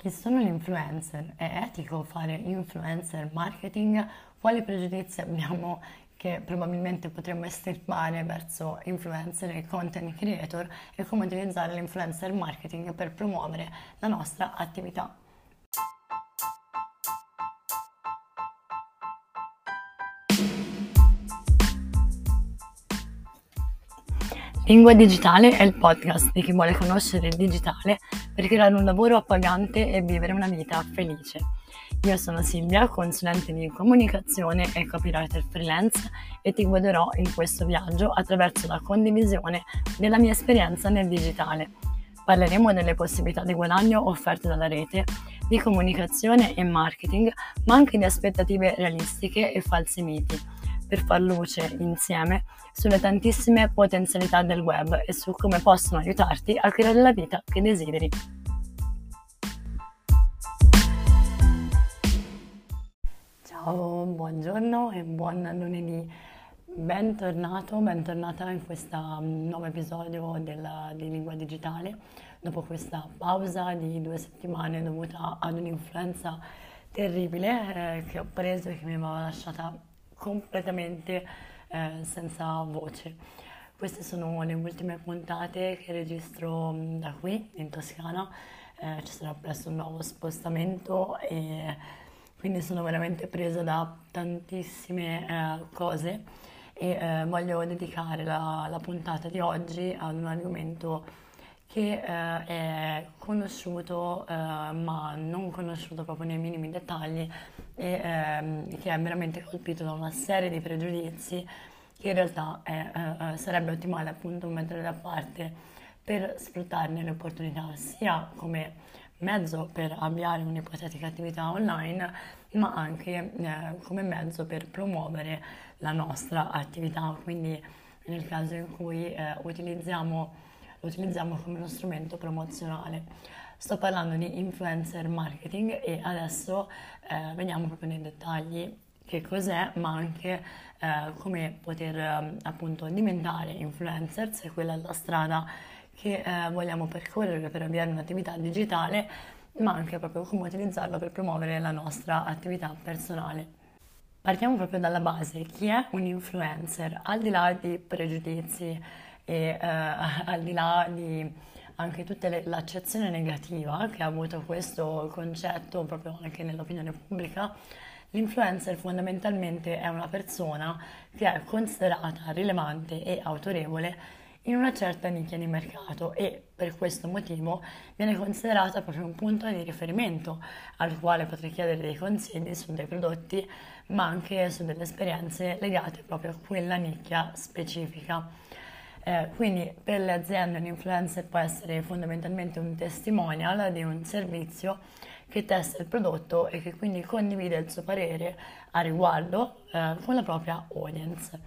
Chi sono gli influencer? È etico fare influencer marketing? Quali pregiudizi abbiamo che probabilmente potremmo estirpare verso influencer e content creator e come utilizzare l'influencer marketing per promuovere la nostra attività? Lingua Digitale è il podcast di chi vuole conoscere il digitale per creare un lavoro appagante e vivere una vita felice. Io sono Silvia, consulente di comunicazione e copywriter freelance e ti guiderò in questo viaggio attraverso la condivisione della mia esperienza nel digitale. Parleremo delle possibilità di guadagno offerte dalla rete, di comunicazione e marketing, ma anche di aspettative realistiche e falsi miti per far luce insieme sulle tantissime potenzialità del web e su come possono aiutarti a creare la vita che desideri. Ciao, buongiorno e buon lunedì. Bentornato, bentornata in questo mm, nuovo episodio della, di Lingua Digitale. Dopo questa pausa di due settimane dovuta ad un'influenza terribile eh, che ho preso e che mi aveva lasciata completamente eh, senza voce. Queste sono le ultime puntate che registro mm, da qui in Toscana, eh, ci sarà presto un nuovo spostamento e quindi sono veramente presa da tantissime eh, cose e eh, voglio dedicare la, la, puntata di oggi ad un argomento che eh, è conosciuto eh, ma non conosciuto proprio nei minimi dettagli e ehm, che è veramente colpito da una serie di pregiudizi che in realtà è, eh, eh, sarebbe ottimale appunto mettere da parte per sfruttarne le opportunità sia come mezzo per avviare un'ipotetica attività online ma anche eh, come mezzo per promuovere la nostra attività. Quindi nel caso in cui eh, utilizziamo lo utilizziamo come uno strumento promozionale. Sto parlando di influencer marketing e adesso eh, veniamo proprio nei dettagli che cos'è, ma anche eh, come poter eh, appunto diventare influencer, se quella è la strada che eh, vogliamo percorrere per avviare un'attività digitale, ma anche proprio come utilizzarlo per promuovere la nostra attività personale. Partiamo proprio dalla base, chi è un influencer? Al di là di pregiudizi, e eh, al di là di anche tutta l'accezione negativa che ha avuto questo concetto proprio anche nell'opinione pubblica, l'influencer fondamentalmente è una persona che è considerata rilevante e autorevole in una certa nicchia di mercato e per questo motivo viene considerata proprio un punto di riferimento al quale potrei chiedere dei consigli su dei prodotti ma anche su delle esperienze legate proprio a quella nicchia specifica. Eh, quindi per le aziende un influencer può essere fondamentalmente un testimonial di un servizio che testa il prodotto e che quindi condivide il suo parere a riguardo eh, con la propria audience.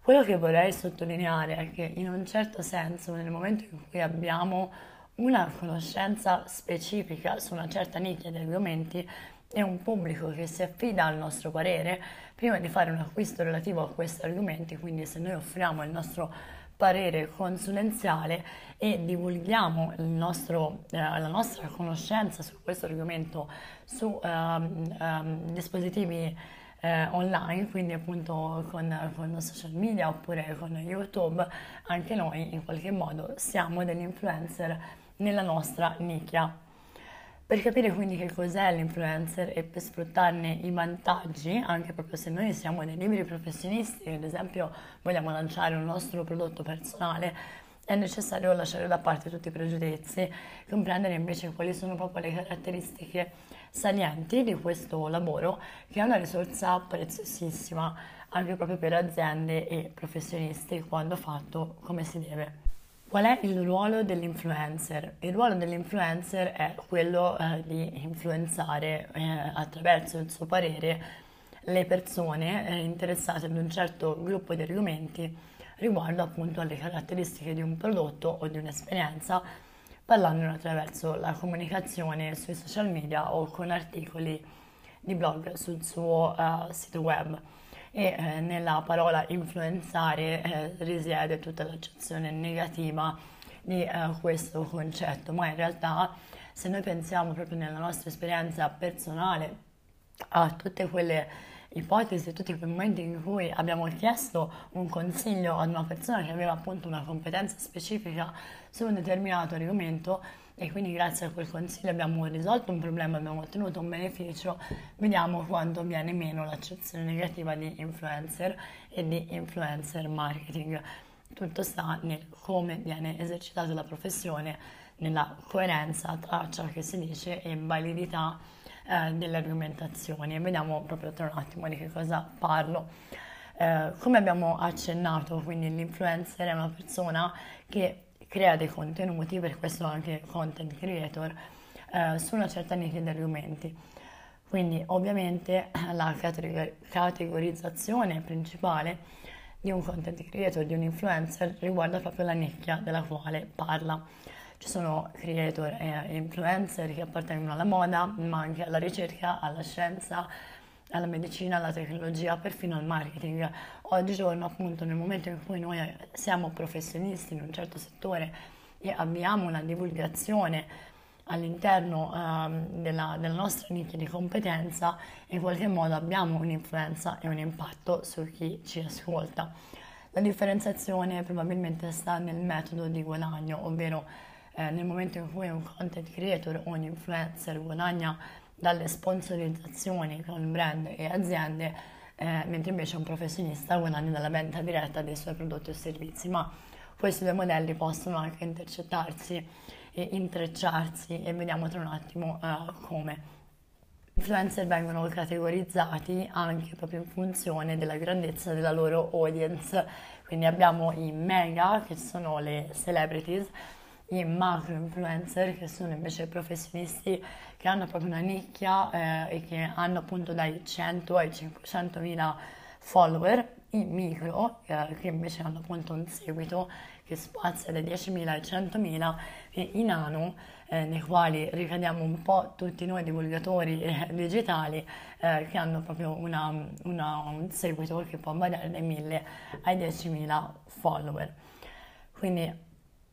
Quello che vorrei sottolineare è che in un certo senso nel momento in cui abbiamo una conoscenza specifica su una certa nicchia di argomenti e un pubblico che si affida al nostro parere prima di fare un acquisto relativo a questi argomenti, quindi se noi offriamo il nostro parere consulenziale e divulghiamo nostro, eh, la nostra conoscenza su questo argomento su um, um, dispositivi eh, online, quindi appunto con, con social media oppure con YouTube, anche noi in qualche modo siamo degli influencer nella nostra nicchia. Per capire quindi che cos'è l'influencer e per sfruttarne i vantaggi, anche proprio se noi siamo dei liberi professionisti, ad esempio vogliamo lanciare un nostro prodotto personale, è necessario lasciare da parte tutti i pregiudizi, comprendere invece quali sono proprio le caratteristiche salienti di questo lavoro, che è una risorsa preziosissima anche proprio per aziende e professionisti quando fatto come si deve. Qual è il ruolo dell'influencer? Il ruolo dell'influencer è quello eh, di influenzare eh, attraverso il suo parere le persone eh, interessate ad un certo gruppo di argomenti riguardo appunto alle caratteristiche di un prodotto o di un'esperienza, parlandone attraverso la comunicazione sui social media o con articoli di blog sul suo uh, sito web e eh, nella parola influenzare eh, risiede tutta l'accezione negativa di eh, questo concetto, ma in realtà se noi pensiamo proprio nella nostra esperienza personale a tutte quelle ipotesi, tutti quei momenti in cui abbiamo chiesto un consiglio ad una persona che aveva appunto una competenza specifica su un determinato argomento e quindi grazie a quel consiglio abbiamo risolto un problema, abbiamo ottenuto un beneficio, vediamo quando viene meno l'accezione negativa di influencer e di influencer marketing. Tutto sta nel come viene esercitata la professione, nella coerenza tra ciò che si dice e validità eh, delle argomentazioni. Vediamo proprio tra un attimo di che cosa parlo. Eh, come abbiamo accennato, quindi l'influencer è una persona che crea dei contenuti, per questo anche content creator, eh, su una certa nicchia di argomenti. Quindi ovviamente la categorizzazione principale di un content creator, di un influencer, riguarda proprio la nicchia della quale parla. Ci sono creator e influencer che appartengono alla moda, ma anche alla ricerca, alla scienza, alla medicina, alla tecnologia, perfino al marketing. Oggigiorno, appunto, nel momento in cui noi siamo professionisti in un certo settore e abbiamo una divulgazione all'interno uh, della, della, nostra nicchia di competenza, in qualche modo abbiamo un'influenza e un impatto su chi ci ascolta. La differenziazione probabilmente sta nel metodo di guadagno, ovvero eh, nel momento in cui un content creator o un influencer guadagna dalle sponsorizzazioni con brand e aziende, eh, mentre invece un professionista guadagna dalla vendita diretta dei suoi prodotti o servizi. Ma questi due modelli possono anche intercettarsi e intrecciarsi e vediamo tra un attimo uh, come. Influencer vengono categorizzati anche proprio in funzione della grandezza della loro audience, quindi abbiamo i mega che sono le celebrities i macro influencer che sono invece professionisti che hanno proprio una nicchia eh, e che hanno appunto dai 100 ai 500 mila follower, i micro eh, che invece hanno appunto un seguito che spazia dai 10.000 ai 100.000 e i nano eh, nei quali ricadiamo un po' tutti noi divulgatori eh, digitali eh, che hanno proprio una, una, un seguito che può variare dai 1.000 ai 10.000 follower. Quindi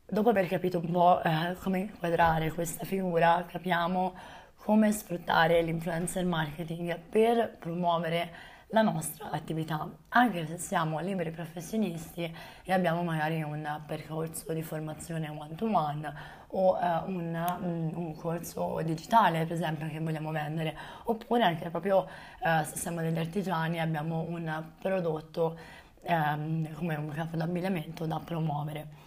Dopo aver capito un po' eh, come inquadrare questa figura, capiamo come sfruttare l'influencer marketing per promuovere la nostra attività, anche se siamo liberi professionisti e abbiamo magari un percorso di formazione one-to-one o eh, un, mm, un, corso digitale, per esempio, che vogliamo vendere, oppure anche proprio eh, se siamo degli artigiani abbiamo un prodotto ehm, come un capo d'abbigliamento da promuovere.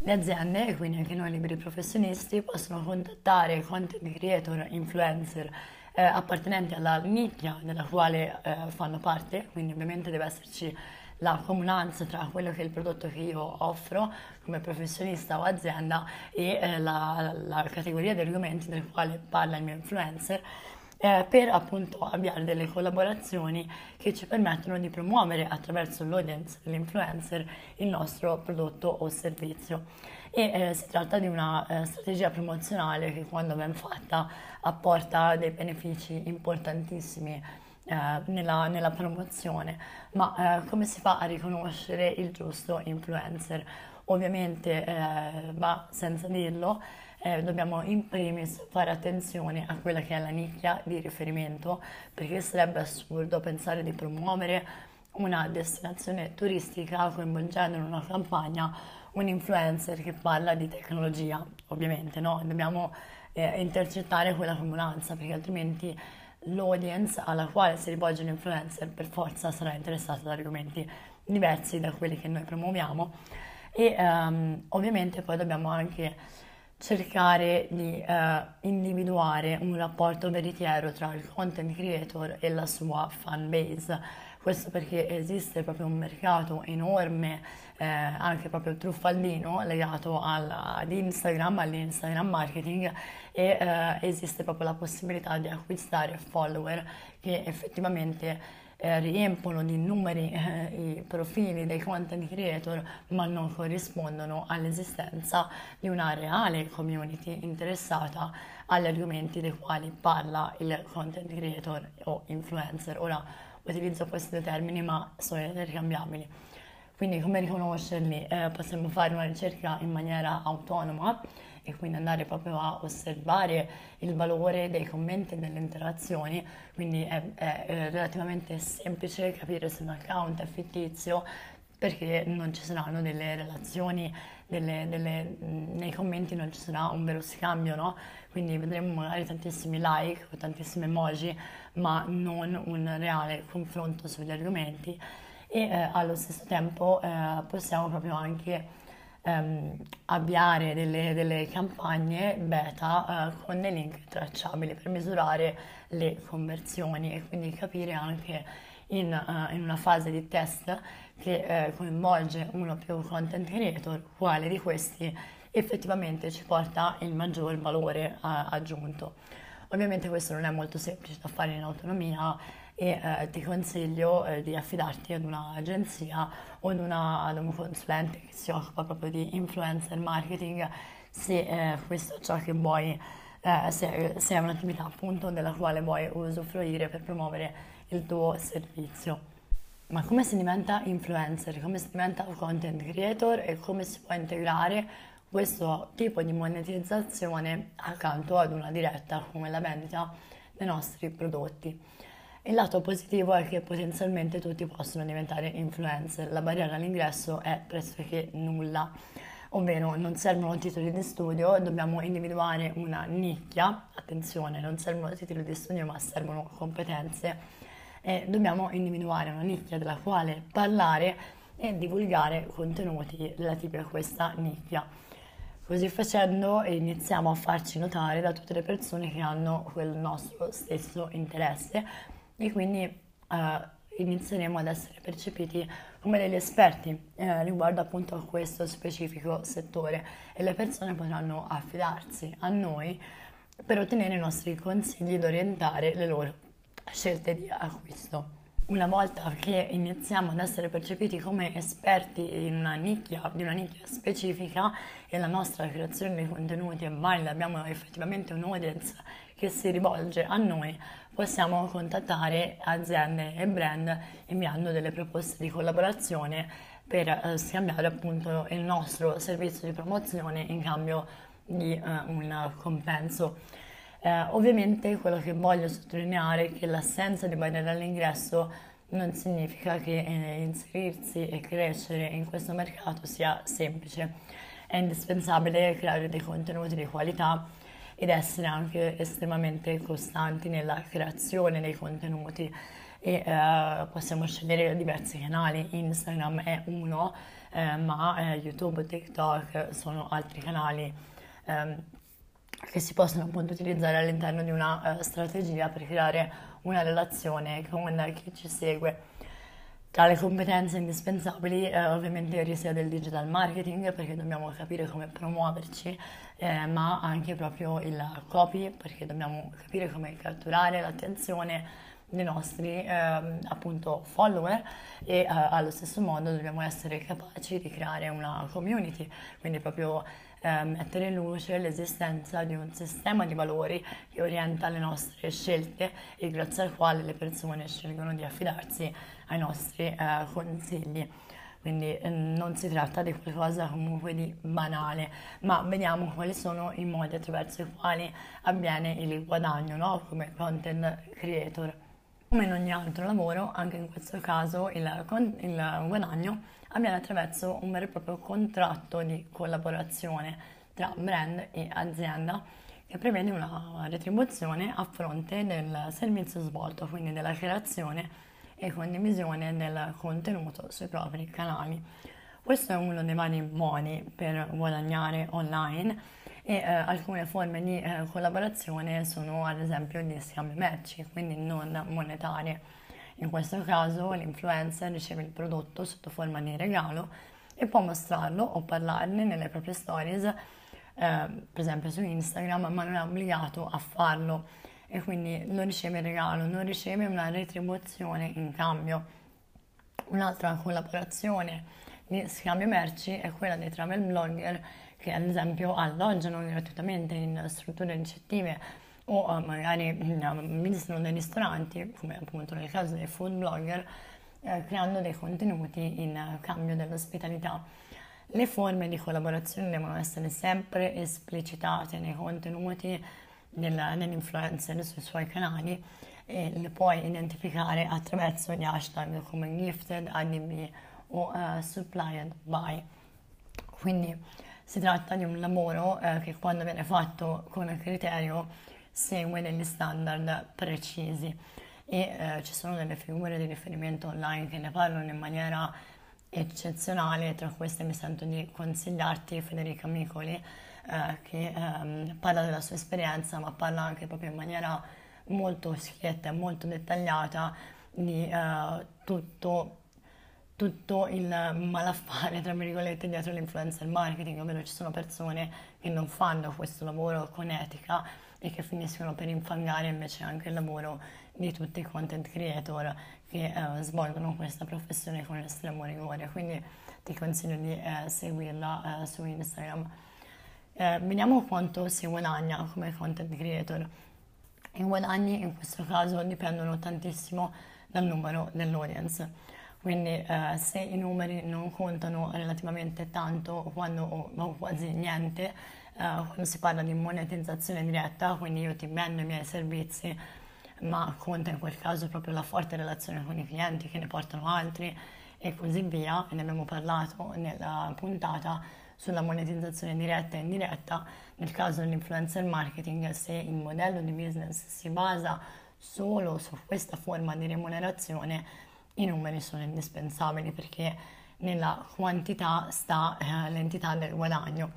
Le aziende, quindi anche noi liberi professionisti, possono contattare content creator, influencer eh, appartenenti alla nicchia della quale eh, fanno parte, quindi ovviamente deve esserci la comunanza tra quello che è il prodotto che io offro come professionista o azienda e eh, la, la, categoria di argomenti del quale parla il mio influencer eh, per appunto avviare delle collaborazioni che ci permettono di promuovere attraverso l'audience, l'influencer, il nostro prodotto o servizio. E eh, si tratta di una eh, strategia promozionale che quando ben fatta apporta dei benefici importantissimi eh, nella, nella, promozione. Ma eh, come si fa a riconoscere il giusto influencer? Ovviamente eh, va senza dirlo eh, dobbiamo in primis fare attenzione a quella che è la nicchia di riferimento, perché sarebbe assurdo pensare di promuovere una destinazione turistica coinvolgendo in una campagna un influencer che parla di tecnologia, ovviamente, no? Dobbiamo eh, intercettare quella comunanza, perché altrimenti l'audience alla quale si rivolge l'influencer per forza sarà interessata ad argomenti diversi da quelli che noi promuoviamo e um, ovviamente poi dobbiamo anche cercare di eh, individuare un rapporto veritiero tra il content creator e la sua fan base. Questo perché esiste proprio un mercato enorme, eh, anche proprio truffaldino, legato al, ad Instagram, all'Instagram marketing e eh, esiste proprio la possibilità di acquistare follower che effettivamente eh, riempiono di numeri eh, i profili dei content creator ma non corrispondono all'esistenza di una reale community interessata agli argomenti dei quali parla il content creator o influencer. Ora utilizzo questi due termini ma sono intercambiabili. Quindi come riconoscerli? Eh, possiamo fare una ricerca in maniera autonoma e quindi andare proprio a osservare il valore dei commenti e delle interazioni, quindi è, è relativamente semplice capire se un account è fittizio perché non ci saranno delle relazioni, delle, delle, nei commenti non ci sarà un vero scambio, no? Quindi vedremo magari tantissimi like o tantissimi emoji, ma non un reale confronto sugli argomenti e eh, allo stesso tempo eh, possiamo proprio anche ehm, avviare delle, delle, campagne beta eh, con dei link tracciabili per misurare le conversioni e quindi capire anche in, uh, in una fase di test che eh, coinvolge uno o più content creator quale di questi effettivamente ci porta il maggior valore uh, aggiunto. Ovviamente questo non è molto semplice da fare in autonomia e eh, ti consiglio eh, di affidarti ad un'agenzia o ad, una, ad, un consulente che si occupa proprio di influencer marketing se eh, questo è ciò che vuoi, eh, se, se, è un'attività appunto della quale vuoi usufruire per promuovere il tuo servizio. Ma come si diventa influencer, come si diventa content creator e come si può integrare questo tipo di monetizzazione accanto ad una diretta come la vendita dei nostri prodotti. Il lato positivo è che potenzialmente tutti possono diventare influencer, la barriera all'ingresso è pressoché nulla, ovvero non servono titoli di studio, dobbiamo individuare una nicchia, attenzione, non servono titoli di studio ma servono competenze e dobbiamo individuare una nicchia della quale parlare e divulgare contenuti relativi a questa nicchia. Così facendo iniziamo a farci notare da tutte le persone che hanno quel nostro stesso interesse. E quindi eh, inizieremo ad essere percepiti come degli esperti eh, riguardo appunto a questo specifico settore. E le persone potranno affidarsi a noi per ottenere i nostri consigli ed orientare le loro scelte di acquisto una volta che iniziamo ad essere percepiti come esperti in una nicchia, di una nicchia specifica e la nostra creazione di contenuti è valida, abbiamo effettivamente un'audience che si rivolge a noi, possiamo contattare aziende e brand inviando delle proposte di collaborazione per eh, scambiare appunto il nostro servizio di promozione in cambio di eh, un compenso. Eh, ovviamente quello che voglio sottolineare è che l'assenza di barriere all'ingresso non significa che eh, inserirsi e crescere in questo mercato sia semplice. È indispensabile creare dei contenuti di qualità ed essere anche estremamente costanti nella creazione dei contenuti. E eh, possiamo scegliere diversi canali, Instagram è uno, eh, ma eh, YouTube, TikTok sono altri canali. Ehm, che si possono appunto utilizzare all'interno di una uh, strategia per creare una relazione con chi ci segue. Tra le competenze indispensabili eh, ovviamente risiede il digital marketing perché dobbiamo capire come promuoverci, eh, ma anche proprio il copy perché dobbiamo capire come catturare l'attenzione dei nostri eh, appunto follower e eh, allo stesso modo dobbiamo essere capaci di creare una community, quindi proprio eh, mettere in luce l'esistenza di un sistema di valori che orienta le nostre scelte e grazie al quale le persone scelgono di affidarsi ai nostri eh, consigli. Quindi eh, non si tratta di qualcosa comunque di banale, ma vediamo quali sono i modi attraverso i quali avviene il guadagno no? come content creator. Come in ogni altro lavoro, anche in questo caso il, il guadagno avviene attraverso un vero e proprio contratto di collaborazione tra brand e azienda che prevede una retribuzione a fronte del servizio svolto, quindi della creazione e condivisione del contenuto sui propri canali. Questo è uno dei vari modi per guadagnare online e eh, alcune forme di eh, collaborazione sono ad esempio gli scambi match, quindi non monetarie. In questo caso l'influencer riceve il prodotto sotto forma di regalo e può mostrarlo o parlarne nelle proprie stories, eh, per esempio su Instagram, ma non è obbligato a farlo e quindi non riceve il regalo, non riceve una retribuzione in cambio. Un'altra collaborazione di scambio merci è quella dei travel blogger che ad esempio alloggiano gratuitamente in strutture ricettive o magari visitano dei ristoranti, come appunto nel caso dei food blogger, eh, creando dei contenuti in cambio dell'ospitalità. Le forme di collaborazione devono essere sempre esplicitate nei contenuti del, dell'influencer sui suoi canali e le puoi identificare attraverso gli hashtag come gifted, ADB o uh, supplied by. Quindi si tratta di un lavoro eh, che quando viene fatto con criterio segue degli standard precisi. E eh, ci sono delle figure di riferimento online che ne parlano in maniera eccezionale, tra queste mi sento di consigliarti Federica Micoli eh, che ehm, parla della sua esperienza ma parla anche proprio in maniera molto schietta e molto dettagliata di eh, tutto, tutto il malaffare, tra virgolette, dietro l'influencer marketing, ovvero ci sono persone che non fanno questo lavoro con etica e che finiscono per infangare invece anche il lavoro di tutti i content creator che eh, svolgono questa professione con estremo rigore. Quindi ti consiglio di eh, seguirla eh, su Instagram. Eh, vediamo quanto si guadagna come content creator. I guadagni in questo caso dipendono tantissimo dal numero dell'audience. Quindi eh, se i numeri non contano relativamente tanto quando, o, o quasi niente, eh, quando si parla di monetizzazione diretta, quindi io ti vendo i miei servizi, ma conta in quel caso proprio la forte relazione con i clienti che ne portano altri e così via, e ne abbiamo parlato nella puntata sulla monetizzazione diretta e indiretta, nel caso dell'influencer marketing, se il modello di business si basa solo su questa forma di remunerazione, i numeri sono indispensabili perché nella quantità sta eh, l'entità del guadagno.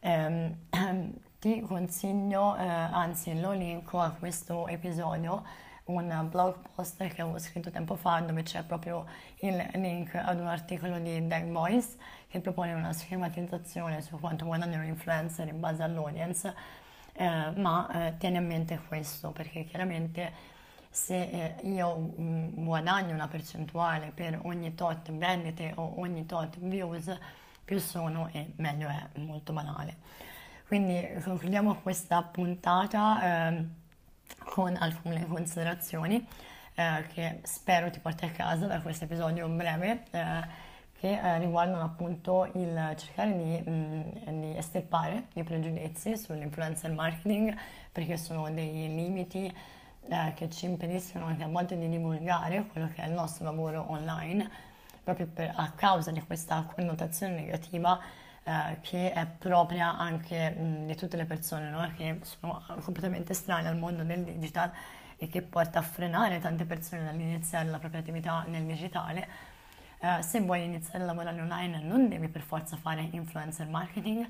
Eh, ti consiglio, eh, anzi lo linko a questo episodio, un blog post che avevo scritto tempo fa dove c'è proprio il link ad un articolo di Dag Boys che propone una schematizzazione su quanto guadagnano un influencer in base all'audience, eh, ma eh, tieni a mente questo perché chiaramente se eh, io mm, guadagno una percentuale per ogni tot vendite o ogni tot views, più sono e meglio è, molto banale. Quindi concludiamo questa puntata eh, con alcune considerazioni eh, che spero ti porti a casa da questo episodio breve eh, che eh, riguardano appunto il cercare di, mh, mm, di estirpare i pregiudizi sull'influencer marketing perché sono dei limiti eh, che ci impediscono anche a volte di divulgare quello che è il nostro lavoro online proprio per, a causa di questa connotazione negativa eh, che è propria anche mh, di tutte le persone no? che sono completamente estranee al mondo del digital e che porta a frenare tante persone dall'iniziare la propria attività nel digitale. Eh, se vuoi iniziare a lavorare online non devi per forza fare influencer marketing.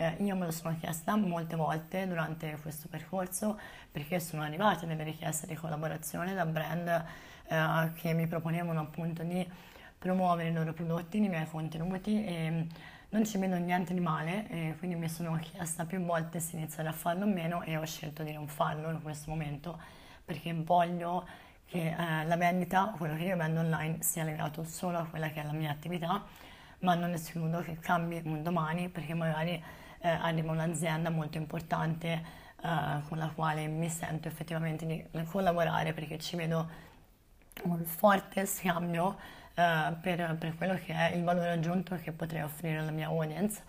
Eh, io me lo sono chiesta molte volte durante questo percorso perché sono arrivate delle richieste di collaborazione da brand eh, che mi proponevano appunto di promuovere i loro prodotti, i miei contenuti e non ci vedo niente di male, e quindi mi sono chiesta più volte se iniziare a farlo o meno e ho scelto di non farlo in questo momento perché voglio che eh, la vendita, quello che io vendo online, sia legato solo a quella che è la mia attività, ma non escludo che cambi un domani perché magari eh, arriva un'azienda molto importante eh, con la quale mi sento effettivamente di collaborare perché ci vedo un forte scambio eh, per, per, quello che è il valore aggiunto che potrei offrire alla mia audience.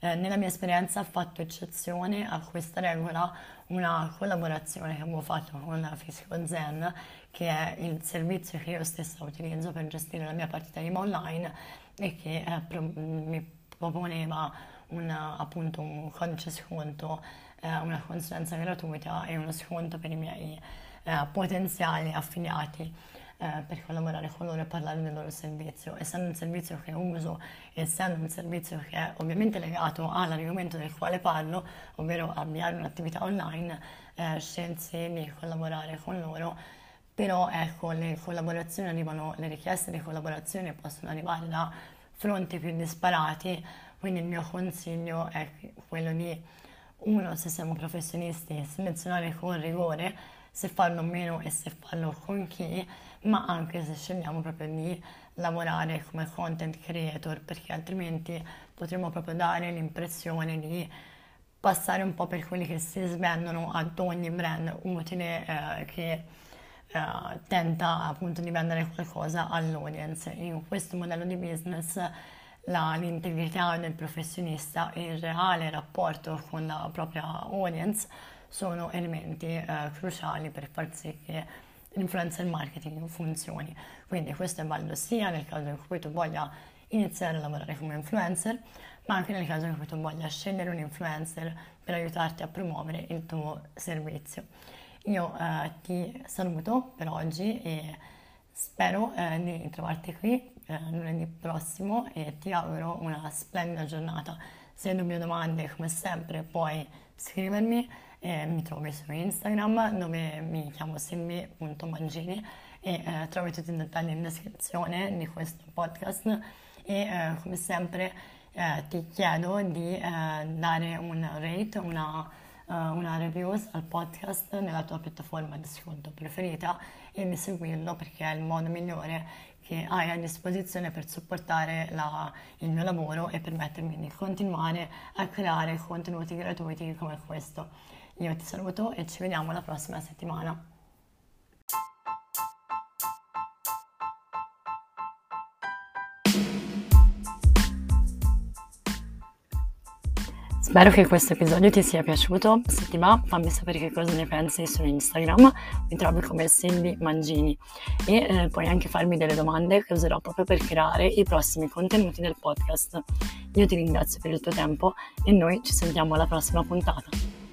Eh, nella mia esperienza ha fatto eccezione a questa regola una collaborazione che avevo fatto con la Fisico Zen, che è il servizio che io stessa utilizzo per gestire la mia partita IVA online e che eh, pro- mi proponeva una, appunto un codice sconto, eh, una consulenza gratuita e uno sconto per i miei eh, potenziali affiliati eh, per collaborare con loro e parlare del loro servizio. Essendo un servizio che uso, essendo un servizio che è ovviamente legato all'argomento del quale parlo, ovvero avviare un'attività online, eh, scelsi di collaborare con loro. Però ecco, le collaborazioni arrivano, le richieste di collaborazione possono arrivare da fronti più disparati, quindi il mio consiglio è quello di, uno, se siamo professionisti, selezionare con rigore se farlo o meno e se farlo con chi, ma anche se scegliamo proprio di lavorare come content creator, perché altrimenti potremmo proprio dare l'impressione di passare un po' per quelli che si svendono ad ogni brand utile eh, che eh, tenta appunto di vendere qualcosa all'audience. In questo modello di business la, l'integrità del professionista e il reale rapporto con la propria audience sono elementi eh, cruciali per far sì che l'influencer marketing funzioni. Quindi questo è valido sia nel caso in cui tu voglia iniziare a lavorare come influencer, ma anche nel caso in cui tu voglia scegliere un influencer per aiutarti a promuovere il tuo servizio. Io eh, ti saluto per oggi e spero eh, di trovarti qui eh, lunedì prossimo e ti auguro una splendida giornata. Se hai dubbi o domande, come sempre, puoi scrivermi. Eh, mi trovi su Instagram dove mi chiamo simbi.mangini e eh, trovi tutti i dettagli in descrizione di questo podcast e eh, come sempre eh, ti chiedo di eh, dare un rate, una, una review al podcast nella tua piattaforma di ascolto preferita e di seguirlo perché è il modo migliore che hai a disposizione per supportare la, il mio lavoro e permettermi di continuare a creare contenuti gratuiti come questo. Io ti saluto e ci vediamo la prossima settimana. Spero che questo episodio ti sia piaciuto, se ti va fammi sapere che cosa ne pensi su Instagram, mi trovi come Cindy Mangini e eh, puoi anche farmi delle domande che userò proprio per creare i prossimi contenuti del podcast. Io ti ringrazio per il tuo tempo e noi ci sentiamo alla prossima puntata.